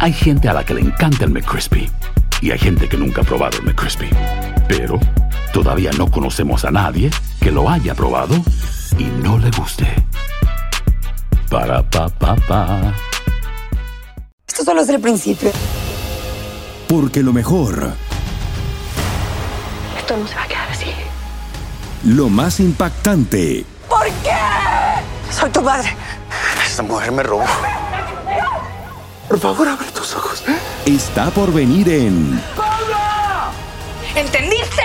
Hay gente a la que le encanta el McCrispy y hay gente que nunca ha probado el McCrispy. Pero todavía no conocemos a nadie que lo haya probado y no le guste. Para pa pa pa. Esto solo es el principio. Porque lo mejor, Esto no se va a quedar así. lo más impactante, ¿Por qué? Soy tu madre. Esta mujer me robó. Por favor, abre tus ojos. está por venir en ¿Entendiste?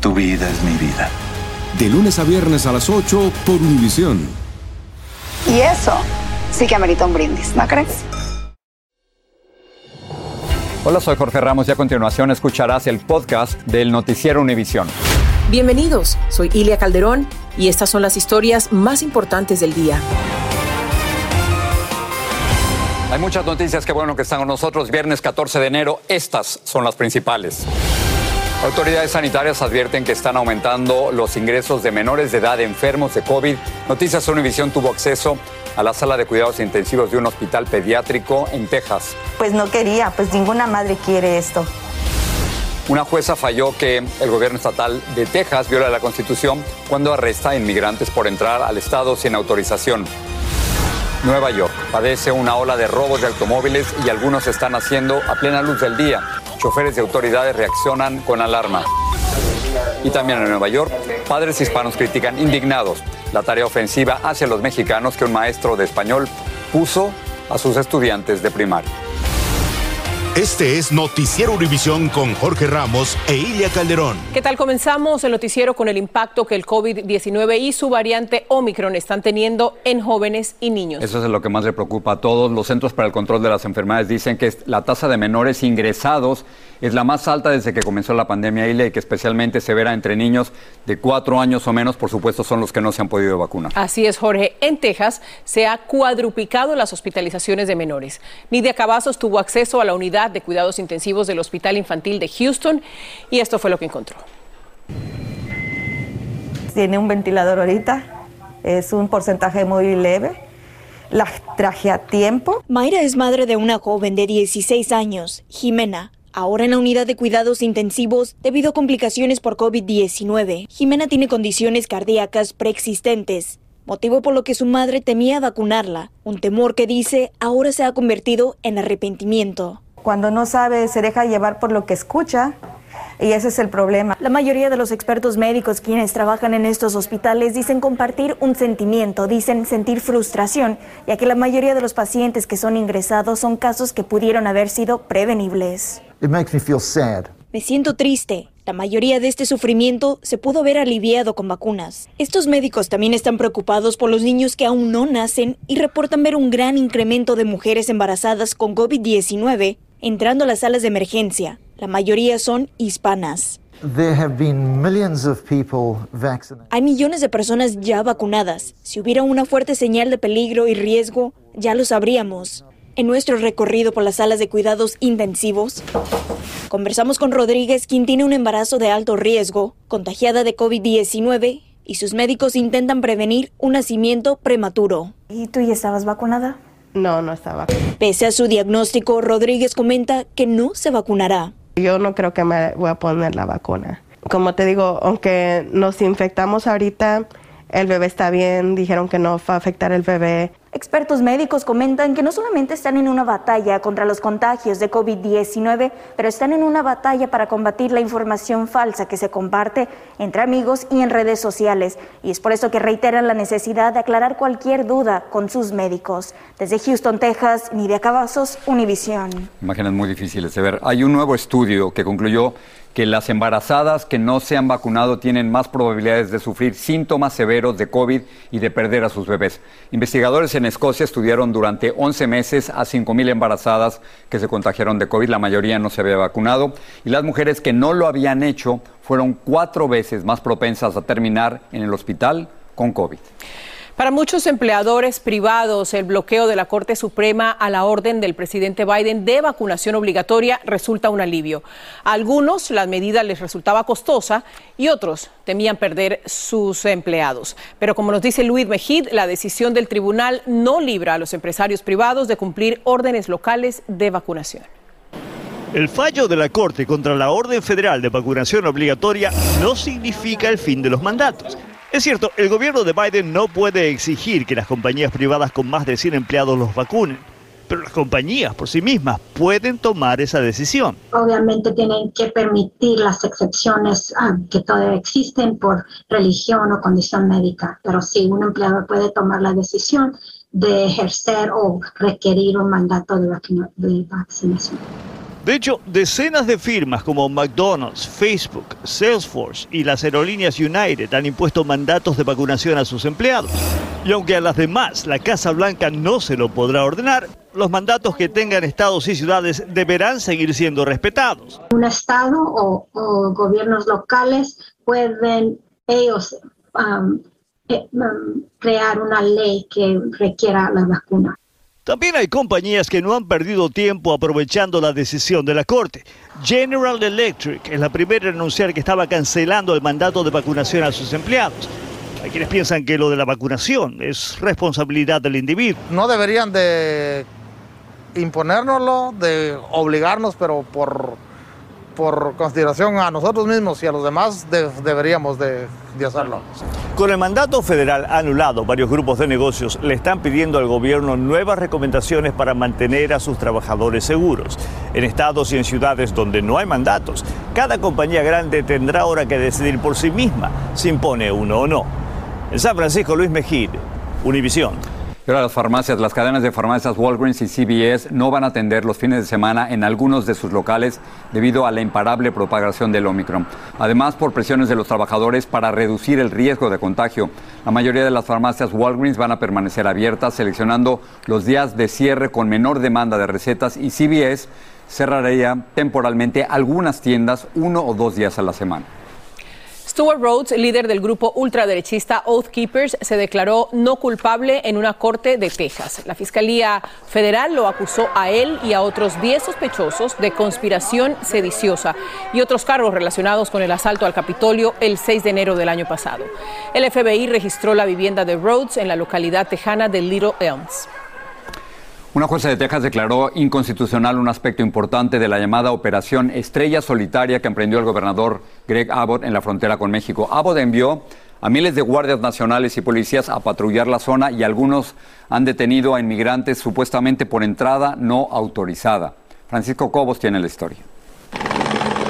Tu vida es mi vida. De lunes a viernes a las 8 por Univisión. Y eso sí que amerita un brindis, ¿no crees? Hola, soy Jorge Ramos y a continuación escucharás el podcast del Noticiero Univisión. Bienvenidos, soy Ilia Calderón y estas son las historias más importantes del día. Hay muchas noticias, qué bueno que están con nosotros. Viernes 14 de enero, estas son las principales. Autoridades sanitarias advierten que están aumentando los ingresos de menores de edad enfermos de COVID. Noticias Univisión tuvo acceso a la sala de cuidados intensivos de un hospital pediátrico en Texas. Pues no quería, pues ninguna madre quiere esto. Una jueza falló que el gobierno estatal de Texas viola la constitución cuando arresta a inmigrantes por entrar al estado sin autorización. Nueva York padece una ola de robos de automóviles y algunos están haciendo a plena luz del día. Choferes de autoridades reaccionan con alarma. Y también en Nueva York, padres hispanos critican indignados la tarea ofensiva hacia los mexicanos que un maestro de español puso a sus estudiantes de primaria. Este es Noticiero Univisión con Jorge Ramos e Ilia Calderón. ¿Qué tal? Comenzamos el noticiero con el impacto que el COVID-19 y su variante Omicron están teniendo en jóvenes y niños. Eso es lo que más le preocupa a todos. Los Centros para el Control de las Enfermedades dicen que la tasa de menores ingresados es la más alta desde que comenzó la pandemia y que especialmente se verá entre niños de cuatro años o menos, por supuesto, son los que no se han podido vacunar. Así es, Jorge. En Texas se ha cuadruplicado las hospitalizaciones de menores. Nidia Cavazos tuvo acceso a la unidad de cuidados intensivos del Hospital Infantil de Houston y esto fue lo que encontró. Tiene un ventilador ahorita, es un porcentaje muy leve. La traje a tiempo. Mayra es madre de una joven de 16 años, Jimena, ahora en la unidad de cuidados intensivos debido a complicaciones por COVID-19. Jimena tiene condiciones cardíacas preexistentes, motivo por lo que su madre temía vacunarla, un temor que dice ahora se ha convertido en arrepentimiento. Cuando no sabe, se deja llevar por lo que escucha y ese es el problema. La mayoría de los expertos médicos quienes trabajan en estos hospitales dicen compartir un sentimiento, dicen sentir frustración, ya que la mayoría de los pacientes que son ingresados son casos que pudieron haber sido prevenibles. It makes me feel sad. Me siento triste. La mayoría de este sufrimiento se pudo haber aliviado con vacunas. Estos médicos también están preocupados por los niños que aún no nacen y reportan ver un gran incremento de mujeres embarazadas con COVID-19 entrando a las salas de emergencia. La mayoría son hispanas. There have been millions of people vaccinated. Hay millones de personas ya vacunadas. Si hubiera una fuerte señal de peligro y riesgo, ya lo sabríamos. En nuestro recorrido por las salas de cuidados intensivos, conversamos con Rodríguez, quien tiene un embarazo de alto riesgo, contagiada de COVID-19, y sus médicos intentan prevenir un nacimiento prematuro. ¿Y tú ya estabas vacunada? No, no estaba. Pese a su diagnóstico, Rodríguez comenta que no se vacunará. Yo no creo que me voy a poner la vacuna. Como te digo, aunque nos infectamos ahorita, el bebé está bien, dijeron que no va a afectar el bebé. Expertos médicos comentan que no solamente están en una batalla contra los contagios de COVID-19, pero están en una batalla para combatir la información falsa que se comparte entre amigos y en redes sociales. Y es por eso que reiteran la necesidad de aclarar cualquier duda con sus médicos. Desde Houston, Texas, Nidia Cavazos, Univisión. Imágenes muy difíciles de ver. Hay un nuevo estudio que concluyó que las embarazadas que no se han vacunado tienen más probabilidades de sufrir síntomas severos de COVID y de perder a sus bebés. Investigadores en Escocia estudiaron durante 11 meses a 5.000 embarazadas que se contagiaron de COVID, la mayoría no se había vacunado, y las mujeres que no lo habían hecho fueron cuatro veces más propensas a terminar en el hospital con COVID. Para muchos empleadores privados, el bloqueo de la Corte Suprema a la orden del presidente Biden de vacunación obligatoria resulta un alivio. A algunos la medida les resultaba costosa y otros temían perder sus empleados. Pero como nos dice Luis Mejid, la decisión del tribunal no libra a los empresarios privados de cumplir órdenes locales de vacunación. El fallo de la Corte contra la orden federal de vacunación obligatoria no significa el fin de los mandatos. Es cierto, el gobierno de Biden no puede exigir que las compañías privadas con más de 100 empleados los vacunen, pero las compañías por sí mismas pueden tomar esa decisión. Obviamente tienen que permitir las excepciones ah, que todavía existen por religión o condición médica, pero sí, un empleador puede tomar la decisión de ejercer o requerir un mandato de, de vacunación. De hecho, decenas de firmas como McDonald's, Facebook, Salesforce y las aerolíneas United han impuesto mandatos de vacunación a sus empleados. Y aunque a las demás la Casa Blanca no se lo podrá ordenar, los mandatos que tengan estados y ciudades deberán seguir siendo respetados. Un estado o, gobiernos locales pueden ellos eh, crear una ley que requiera la vacuna. También hay compañías que no han perdido tiempo aprovechando la decisión de la Corte. General Electric es la primera en anunciar que estaba cancelando el mandato de vacunación a sus empleados. Hay quienes piensan que lo de la vacunación es responsabilidad del individuo. No deberían de imponérnoslo, de obligarnos, pero por por consideración a nosotros mismos y a los demás deberíamos de, hacerlo. Con el mandato federal anulado, varios grupos de negocios le están pidiendo al gobierno nuevas recomendaciones para mantener a sus trabajadores seguros. En estados y en ciudades donde no hay mandatos, cada compañía grande tendrá ahora que decidir por sí misma si impone uno o no. En San Francisco, Luis Mejid, Univisión. Y las farmacias, las cadenas de farmacias Walgreens y CVS no van a atender los fines de semana en algunos de sus locales debido a la imparable propagación del Omicron. Además, por presiones de los trabajadores para reducir el riesgo de contagio. La mayoría de las farmacias Walgreens van a permanecer abiertas, seleccionando los días de cierre con menor demanda de recetas y CVS cerraría temporalmente algunas tiendas uno o dos días a la semana. Stuart Rhodes, líder del grupo ultraderechista Oath Keepers, se declaró no culpable en una corte de Texas. La Fiscalía Federal lo acusó a él y a otros 10 sospechosos de conspiración sediciosa y otros cargos relacionados con el asalto al Capitolio el 6 de enero del año pasado. El FBI registró la vivienda de Rhodes en la localidad tejana de Little Elms. Una jueza de Texas declaró inconstitucional un aspecto importante de la llamada Operación Estrella Solitaria que emprendió el gobernador Greg Abbott en la frontera con México. Abbott envió a miles de guardias nacionales y policías a patrullar la zona y algunos han detenido a inmigrantes supuestamente por entrada no autorizada. Francisco Cobos tiene la historia.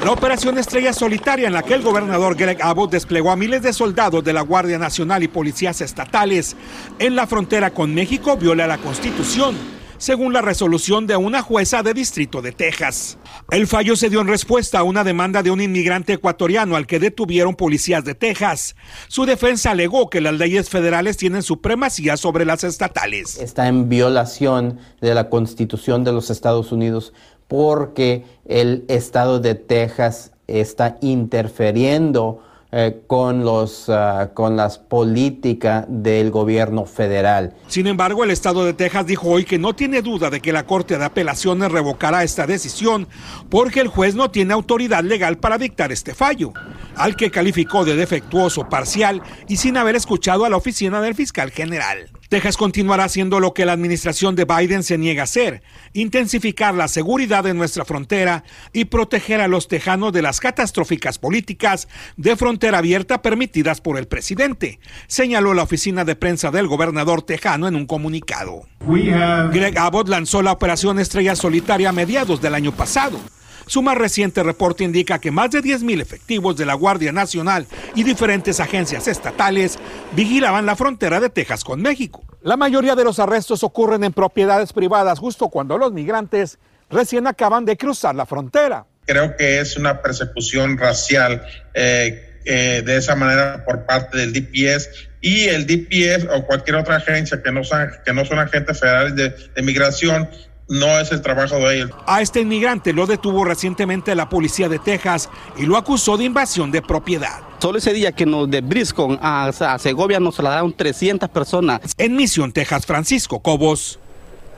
La operación Estrella Solitaria en la que el gobernador Greg Abbott desplegó a miles de soldados de la Guardia Nacional y policías estatales en la frontera con México viola la Constitución según la resolución de una jueza de distrito de Texas. El fallo se dio en respuesta a una demanda de un inmigrante ecuatoriano al que detuvieron policías de Texas. Su defensa alegó que las leyes federales tienen supremacía sobre las estatales. Está en violación de la Constitución de los Estados Unidos porque el estado de Texas está interfiriendo eh, con, los, ah, con las políticas del gobierno federal. Sin embargo, el estado de Texas dijo hoy que no tiene duda de que la Corte de Apelaciones revocará esta decisión porque el juez no tiene autoridad legal para dictar este fallo, al que calificó de defectuoso, parcial y sin haber escuchado a la oficina del fiscal general. Texas continuará haciendo lo que la administración de Biden se niega a hacer, intensificar la seguridad en nuestra frontera y proteger a los tejanos de las catastróficas políticas de frontera abierta permitidas por el presidente, señaló la oficina de prensa del gobernador tejano en un comunicado. Greg Abbott lanzó la operación Estrella Solitaria a mediados del año pasado su más reciente reporte indica que más de 10.000 efectivos de la Guardia Nacional y diferentes agencias estatales vigilaban la frontera de Texas con México. La mayoría de los arrestos ocurren en propiedades privadas justo cuando los migrantes recién acaban de cruzar la frontera. Creo que es una persecución racial eh, eh, de esa manera por parte del DPS y el DPS o cualquier otra agencia que no que no son agentes federales de, de migración no es el trabajo de ellos. A este inmigrante lo detuvo recientemente la policía de Texas y lo acusó de invasión de propiedad. Solo ese día que nos de Briscoe a, a Segovia nos trasladaron 300 personas. En Misión, Texas, Francisco Cobos,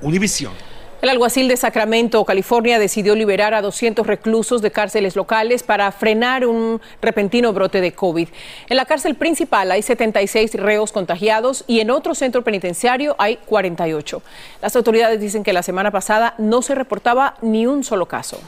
Univisión. El alguacil de Sacramento, California, decidió liberar a 200 reclusos de cárceles locales para frenar un repentino brote de COVID. En la cárcel principal hay 76 reos contagiados y en otro centro penitenciario hay 48. Las autoridades dicen que la semana pasada no se reportaba ni un solo caso.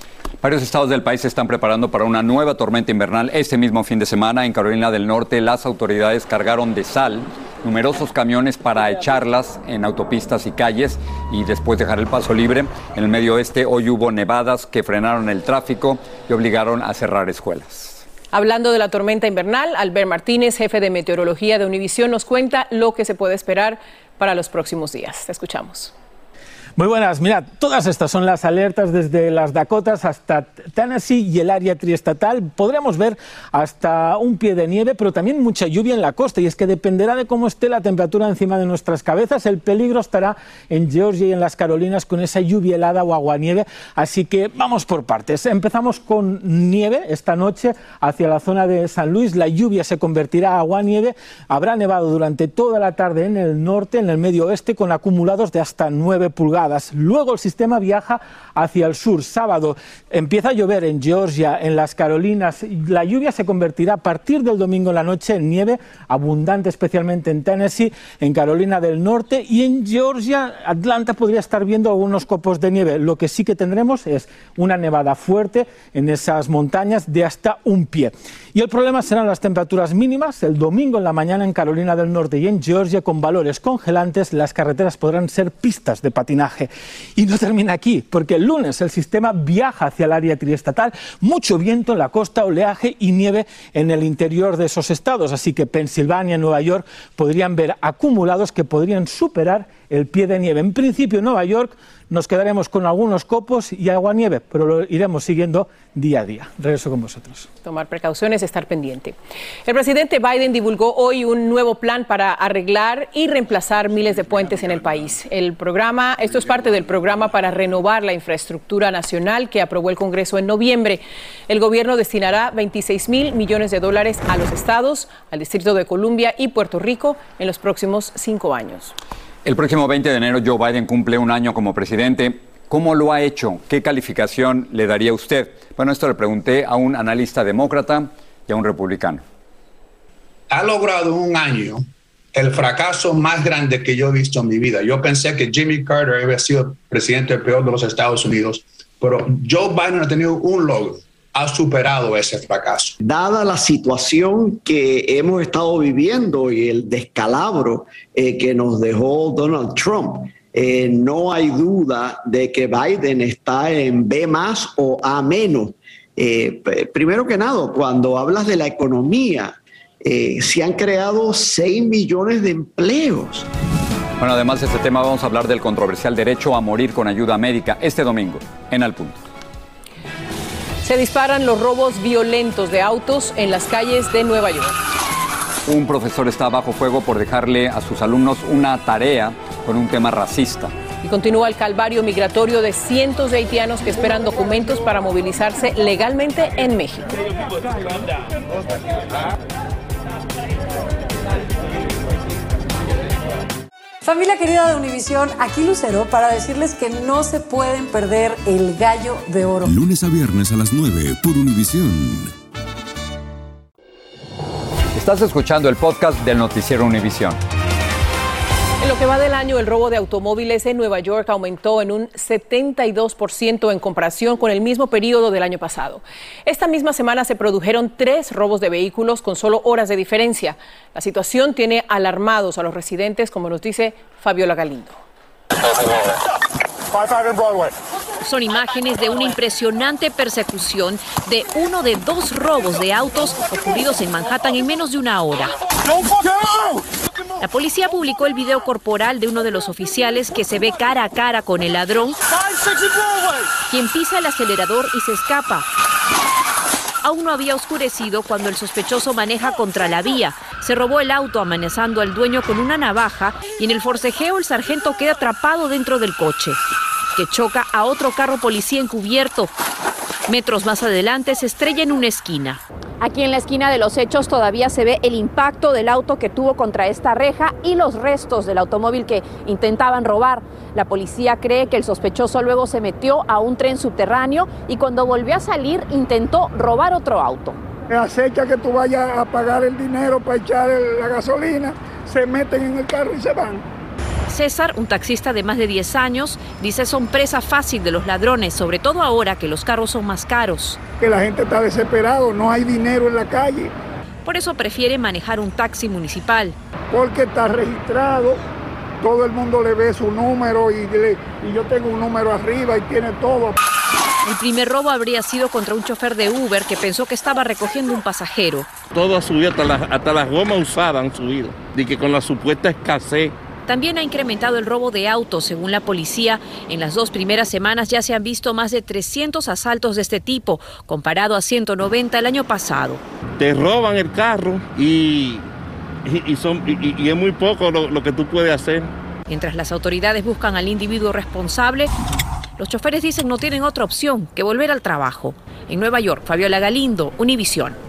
Varios estados del país se están preparando para una nueva tormenta invernal este mismo fin de semana. En Carolina del Norte, las autoridades cargaron de sal numerosos camiones para echarlas en autopistas y calles y después dejar el paso libre. En el medio oeste hoy hubo nevadas que frenaron el tráfico y obligaron a cerrar escuelas. Hablando de la tormenta invernal, Albert Martínez, jefe de meteorología de Univisión, nos cuenta lo que se puede esperar para los próximos días. Te escuchamos. Muy buenas, mira, todas estas son las alertas desde las Dakotas hasta Tennessee y el área triestatal. Podremos ver hasta un pie de nieve, pero también mucha lluvia en la costa. Y es que dependerá de cómo esté la temperatura encima de nuestras cabezas. El peligro estará en Georgia y en las Carolinas con esa lluvia helada o aguanieve. Así que vamos por partes. Empezamos con nieve esta noche hacia la zona de San Luis. La lluvia se convertirá a aguanieve. Habrá nevado durante toda la tarde en el norte, en el medio oeste, con acumulados de hasta 9 pulgadas. Luego el sistema viaja hacia el sur. Sábado empieza a llover en Georgia, en las Carolinas. La lluvia se convertirá a partir del domingo en la noche en nieve abundante, especialmente en Tennessee, en Carolina del Norte y en Georgia. Atlanta podría estar viendo algunos copos de nieve. Lo que sí que tendremos es una nevada fuerte en esas montañas de hasta un pie. Y el problema serán las temperaturas mínimas. El domingo en la mañana en Carolina del Norte y en Georgia con valores congelantes, las carreteras podrán ser pistas de patinaje. Y no termina aquí, porque el lunes el sistema viaja hacia el área triestatal, mucho viento en la costa, oleaje y nieve en el interior de esos estados. Así que Pensilvania y Nueva York podrían ver acumulados que podrían superar el pie de nieve. En principio, en Nueva York nos quedaremos con algunos copos y agua nieve, pero lo iremos siguiendo día a día. Regreso con vosotros. Tomar precauciones, estar pendiente. El presidente Biden divulgó hoy un nuevo plan para arreglar y reemplazar miles de puentes en el país. El programa, esto es parte del programa para renovar la infraestructura nacional que aprobó el Congreso en noviembre. El gobierno destinará 26 mil millones de dólares a los estados, al Distrito de Columbia y Puerto Rico en los próximos cinco años. El próximo 20 de enero Joe Biden cumple un año como presidente. ¿Cómo lo ha hecho? ¿Qué calificación le daría usted? Bueno, esto le pregunté a un analista demócrata y a un republicano. Ha logrado un año el fracaso más grande que yo he visto en mi vida. Yo pensé que Jimmy Carter había sido presidente peor de los Estados Unidos, pero Joe Biden ha tenido un logro ha superado ese fracaso. Dada la situación que hemos estado viviendo y el descalabro eh, que nos dejó Donald Trump, eh, no hay duda de que Biden está en B más o A menos. Eh, primero que nada, cuando hablas de la economía, se han creado 6 millones de empleos. Bueno, además de este tema vamos a hablar del controversial derecho a morir con ayuda médica este domingo en Al Punto. Se disparan los robos violentos de autos en las calles de Nueva York. Un profesor está bajo fuego por dejarle a sus alumnos una tarea con un tema racista. Y continúa el calvario migratorio de cientos de haitianos que esperan documentos para movilizarse legalmente en México. Familia querida de Univisión, aquí Lucero para decirles que no se pueden perder el gallo de oro. Lunes a viernes a las 9 por Univisión. Estás escuchando el podcast del noticiero Univisión. Que va del año, el robo de automóviles en Nueva York aumentó en un 72% en comparación con el mismo periodo del año pasado. Esta misma semana se produjeron tres robos de vehículos con solo horas de diferencia. La situación tiene alarmados a los residentes, como nos dice Fabiola Galindo. Son imágenes de una impresionante persecución de uno de dos robos de autos ocurridos en Manhattan en menos de una hora. La policía publicó el video corporal de uno de los oficiales que se ve cara a cara con el ladrón, quien pisa el acelerador y se escapa. Aún no había oscurecido cuando el sospechoso maneja contra la vía. Se robó el auto amenazando al dueño con una navaja y en el forcejeo el sargento queda atrapado dentro del coche. que choca a otro carro policía encubierto. Metros más adelante se estrella en una esquina. Aquí en la esquina de los hechos todavía se ve el impacto del auto que tuvo contra esta reja y los restos del automóvil que intentaban robar. La policía cree que el sospechoso luego se metió a un tren subterráneo y cuando volvió a salir intentó robar otro auto. Acecha que tú vayas a pagar el dinero para echar la gasolina, se meten en el carro y se van. César, un taxista de más de 10 años, dice son presa fácil de los ladrones, sobre todo ahora que los carros son más caros. Que la gente está desesperado, no hay dinero en la calle. Por eso prefiere manejar un taxi municipal. Porque está registrado, todo el mundo le ve su número y, y yo tengo un número arriba y tiene todo. El primer robo habría sido contra un chofer de Uber que pensó que estaba recogiendo un pasajero. Todo ha subido, hasta las, hasta las gomas usadas han subido. Y que con la supuesta escasez también ha incrementado el robo de autos, según la policía. En las dos primeras semanas ya se han visto más de 300 asaltos de este tipo, comparado a 190 el año pasado. Te roban el carro y, son, y, es muy poco lo, lo que tú puedes hacer. Mientras las autoridades buscan al individuo responsable, los choferes dicen no tienen otra opción que volver al trabajo. En Nueva York, Fabiola Galindo, Univisión.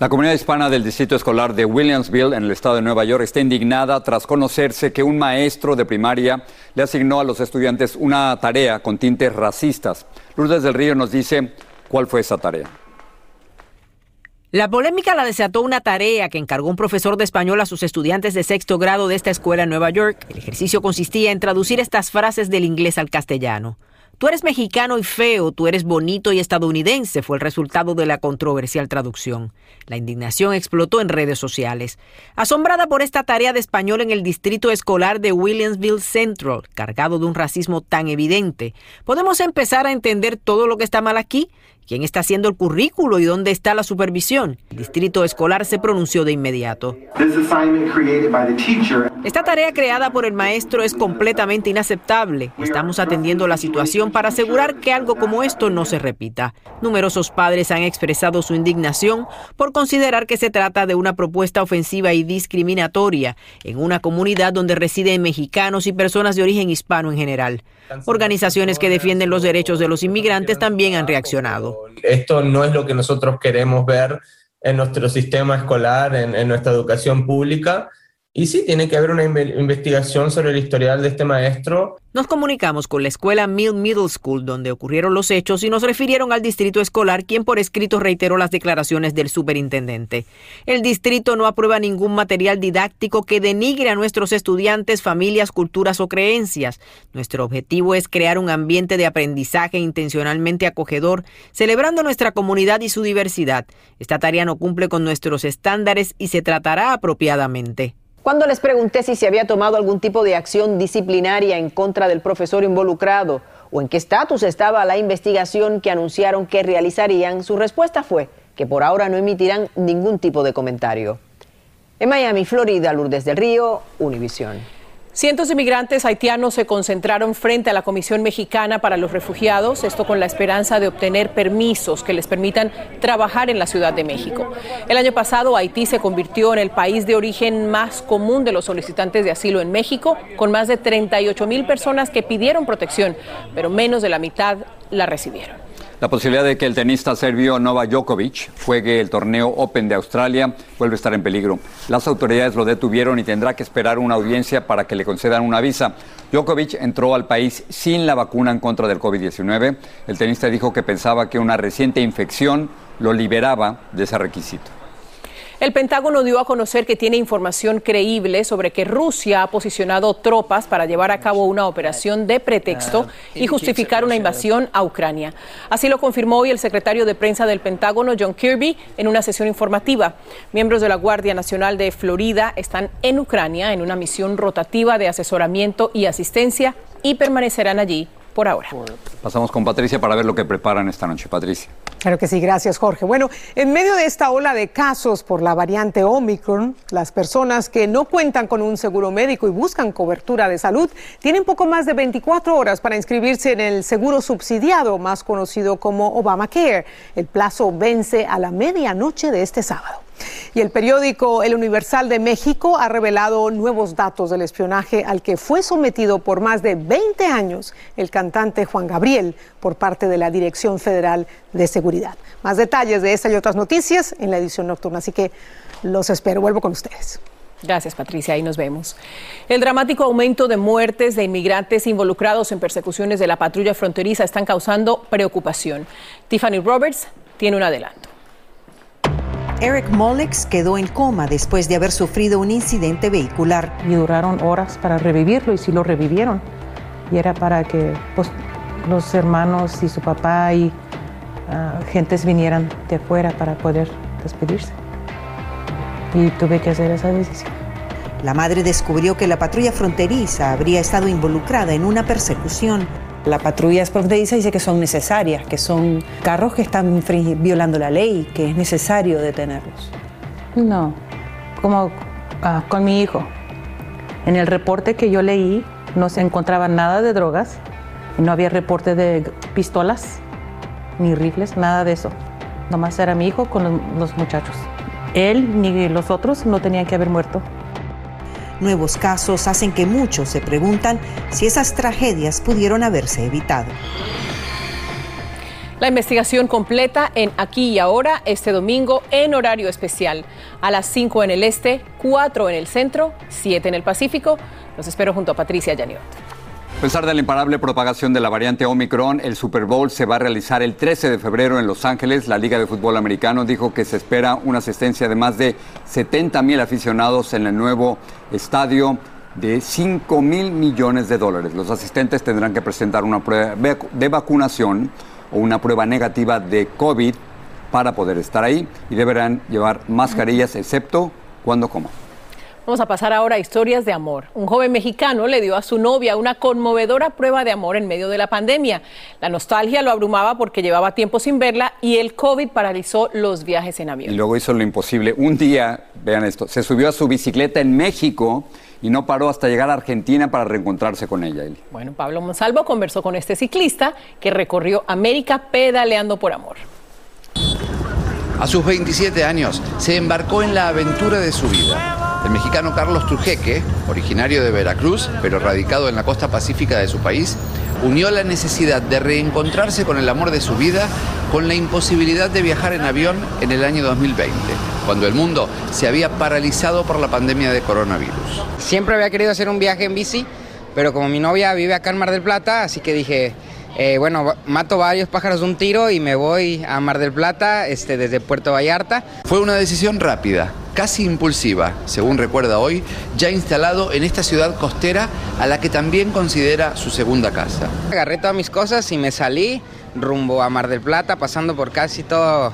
La comunidad hispana del Distrito Escolar de Williamsville, en el estado de Nueva York, está indignada tras conocerse que un maestro de primaria le asignó a los estudiantes una tarea con tintes racistas. Lourdes del Río nos dice cuál fue esa tarea. La polémica la desató una tarea que encargó un profesor de español a sus estudiantes de sexto grado de esta escuela en Nueva York. El ejercicio consistía en traducir estas frases del inglés al castellano. Tú eres mexicano y feo, tú eres bonito y estadounidense, fue el resultado de la controversial traducción. La indignación explotó en redes sociales. Asombrada por esta tarea de español en el distrito escolar de Williamsville Central, cargado de un racismo tan evidente, ¿podemos empezar a entender todo lo que está mal aquí? ¿Quién está haciendo el currículo y dónde está la supervisión? El distrito escolar se pronunció de inmediato. Esta tarea creada por el maestro es completamente inaceptable. Estamos atendiendo la situación para asegurar que algo como esto no se repita. Numerosos padres han expresado su indignación por considerar que se trata de una propuesta ofensiva y discriminatoria en una comunidad donde residen mexicanos y personas de origen hispano en general. Organizaciones que defienden los derechos de los inmigrantes también han reaccionado. Esto no es lo que nosotros queremos ver en nuestro sistema escolar, en, nuestra educación pública. Y sí, tiene que haber una investigación sobre el historial de este maestro nos comunicamos con la escuela Mill Middle School, donde ocurrieron los hechos, y nos refirieron al distrito escolar, quien por escrito reiteró las declaraciones del superintendente. El distrito no aprueba ningún material didáctico que denigre a nuestros estudiantes, familias, culturas o creencias. Nuestro objetivo es crear un ambiente de aprendizaje intencionalmente acogedor, celebrando nuestra comunidad y su diversidad. Esta tarea no cumple con nuestros estándares y se tratará apropiadamente. Cuando les pregunté si se había tomado algún tipo de acción disciplinaria en contra del profesor involucrado o en qué estatus estaba la investigación que anunciaron que realizarían, su respuesta fue que por ahora no emitirán ningún tipo de comentario. En Miami, Florida, Lourdes del Río, Univisión. Cientos de migrantes haitianos se concentraron frente a la Comisión Mexicana para los Refugiados, esto con la esperanza de obtener permisos que les permitan trabajar en la Ciudad de México. El año pasado Haití se convirtió en el país de origen más común de los solicitantes de asilo en México, con más de 38 mil personas que pidieron protección, pero menos de la mitad la recibieron. La posibilidad de que el tenista serbio Novak Djokovic juegue el torneo Open de Australia vuelve a estar en peligro. Las autoridades lo detuvieron y tendrá que esperar una audiencia para que le concedan una visa. Djokovic entró al país sin la vacuna en contra del COVID-19. El tenista dijo que pensaba que una reciente infección lo liberaba de ese requisito. El Pentágono dio a conocer que tiene información creíble sobre que Rusia ha posicionado tropas para llevar a cabo una operación de pretexto y justificar una invasión a Ucrania. Así lo confirmó hoy el secretario de prensa del Pentágono, John Kirby, en una sesión informativa. Miembros de la Guardia Nacional de Florida están en Ucrania en una misión rotativa de asesoramiento y asistencia y permanecerán allí por ahora. Pasamos con Patricia para ver lo que preparan esta noche. Patricia. Claro que sí, gracias Jorge. Bueno, en medio de esta ola de casos por la variante Omicron, las personas que no cuentan con un seguro médico y buscan cobertura de salud tienen poco más de 24 horas para inscribirse en el seguro subsidiado, más conocido como Obamacare. El plazo vence a la medianoche de este sábado. Y el periódico El Universal de México ha revelado nuevos datos del espionaje al que fue sometido por más de 20 años el cantante Juan Gabriel por parte de la Dirección Federal de Seguridad. Más detalles de esta y otras noticias en la edición nocturna, así que los espero. Vuelvo con ustedes. Gracias, Patricia. Ahí nos vemos. El dramático aumento de muertes de inmigrantes involucrados en persecuciones de la patrulla fronteriza están causando preocupación. Tiffany Roberts tiene un adelanto. Eric Molex quedó en coma después de haber sufrido un incidente vehicular. Y duraron horas para revivirlo y sí lo revivieron. Y era para que pues, los hermanos y su papá y uh, gentes vinieran de afuera para poder despedirse. Y tuve que hacer esa decisión. La madre descubrió que la patrulla fronteriza habría estado involucrada en una persecución. La patrulla fronteriza dice que son necesarias, que son carros que están violando la ley, que es necesario detenerlos. No, como ah, con mi hijo. En el reporte que yo leí no se encontraba nada de drogas, no había reporte de pistolas, ni rifles, nada de eso. Nomás era mi hijo con los muchachos. Él ni los otros no tenían que haber muerto. Nuevos casos hacen que muchos se preguntan si esas tragedias pudieron haberse evitado. La investigación completa en Aquí y Ahora este domingo en horario especial. A las 5 en el este, 4 en el centro, 7 en el Pacífico. Los espero junto a Patricia Yaniot. A pesar de la imparable propagación de la variante Omicron, el Super Bowl se va a realizar el 13 de febrero en Los Ángeles. La Liga de Fútbol Americano dijo que se espera una asistencia de más de 70 mil aficionados en el nuevo estadio de 5 mil millones de dólares. Los asistentes tendrán que presentar una prueba de vacunación o una prueba negativa de COVID para poder estar ahí y deberán llevar mascarillas excepto cuando coman. Vamos a pasar ahora a historias de amor. Un joven mexicano le dio a su novia una conmovedora prueba de amor en medio de la pandemia. La nostalgia lo abrumaba porque llevaba tiempo sin verla y el COVID paralizó los viajes en avión. Y luego hizo lo imposible. Un día, vean esto, se subió a su bicicleta en México y no paró hasta llegar a Argentina para reencontrarse con ella. Bueno, Pablo Monsalvo conversó con este ciclista que recorrió América pedaleando por amor. A sus 27 años se embarcó en la aventura de su vida. El mexicano Carlos Trujeque, originario de Veracruz, pero radicado en la costa pacífica de su país, unió la necesidad de reencontrarse con el amor de su vida con la imposibilidad de viajar en avión en el año 2020, cuando el mundo se había paralizado por la pandemia de coronavirus. Siempre había querido hacer un viaje en bici, pero como mi novia vive acá en Mar del Plata, así que dije, eh, bueno, mato varios pájaros de un tiro y me voy a Mar del Plata este, desde Puerto Vallarta. Fue una decisión rápida, casi impulsiva, según recuerda hoy, ya instalado en esta ciudad costera a la que también considera su segunda casa. Agarré todas mis cosas y me salí rumbo a Mar del Plata, pasando por casi todo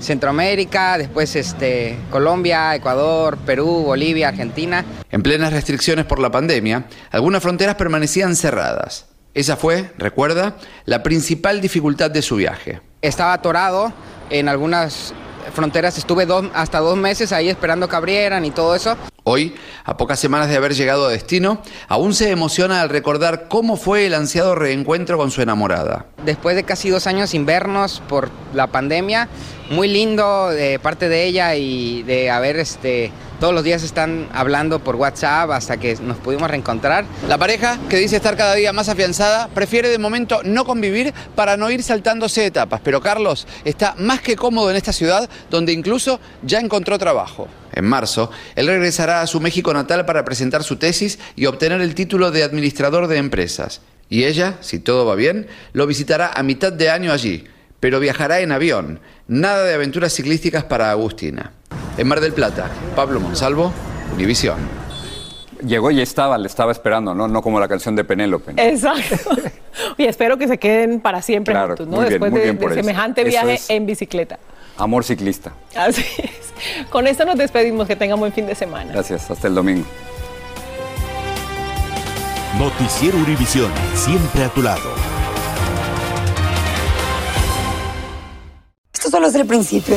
Centroamérica, después este, Colombia, Ecuador, Perú, Bolivia, Argentina. En plenas restricciones por la pandemia, algunas fronteras permanecían cerradas. Esa fue, recuerda, la principal dificultad de su viaje. Estaba atorado en algunas fronteras, estuve hasta dos meses ahí esperando que abrieran y todo eso. Hoy, a pocas semanas de haber llegado a destino, aún se emociona al recordar cómo fue el ansiado reencuentro con su enamorada. Después de casi dos años sin vernos por la pandemia, muy lindo de parte de ella y de haber este todos los días están hablando por WhatsApp hasta que nos pudimos reencontrar. La pareja, que dice estar cada día más afianzada, prefiere de momento no convivir para no ir saltándose etapas. Pero Carlos está más que cómodo en esta ciudad donde incluso ya encontró trabajo. En marzo, él regresará a su México natal para presentar su tesis y obtener el título de administrador de empresas. Y ella, si todo va bien, lo visitará a mitad de año allí, pero viajará en avión. Nada de aventuras ciclísticas para Agustina. En Mar del Plata, Pablo Monsalvo, Univisión. Llegó y estaba, le estaba esperando, ¿no? No como la canción de Penélope. Exacto. y espero que se queden para siempre claro, juntos, ¿no? Después de, semejante viaje en bicicleta. Amor ciclista. Así es. Con esto nos despedimos. Que tengan buen fin de semana. Gracias. Hasta el domingo. Noticiero Univisión. Siempre a tu lado. Esto solo es el principio.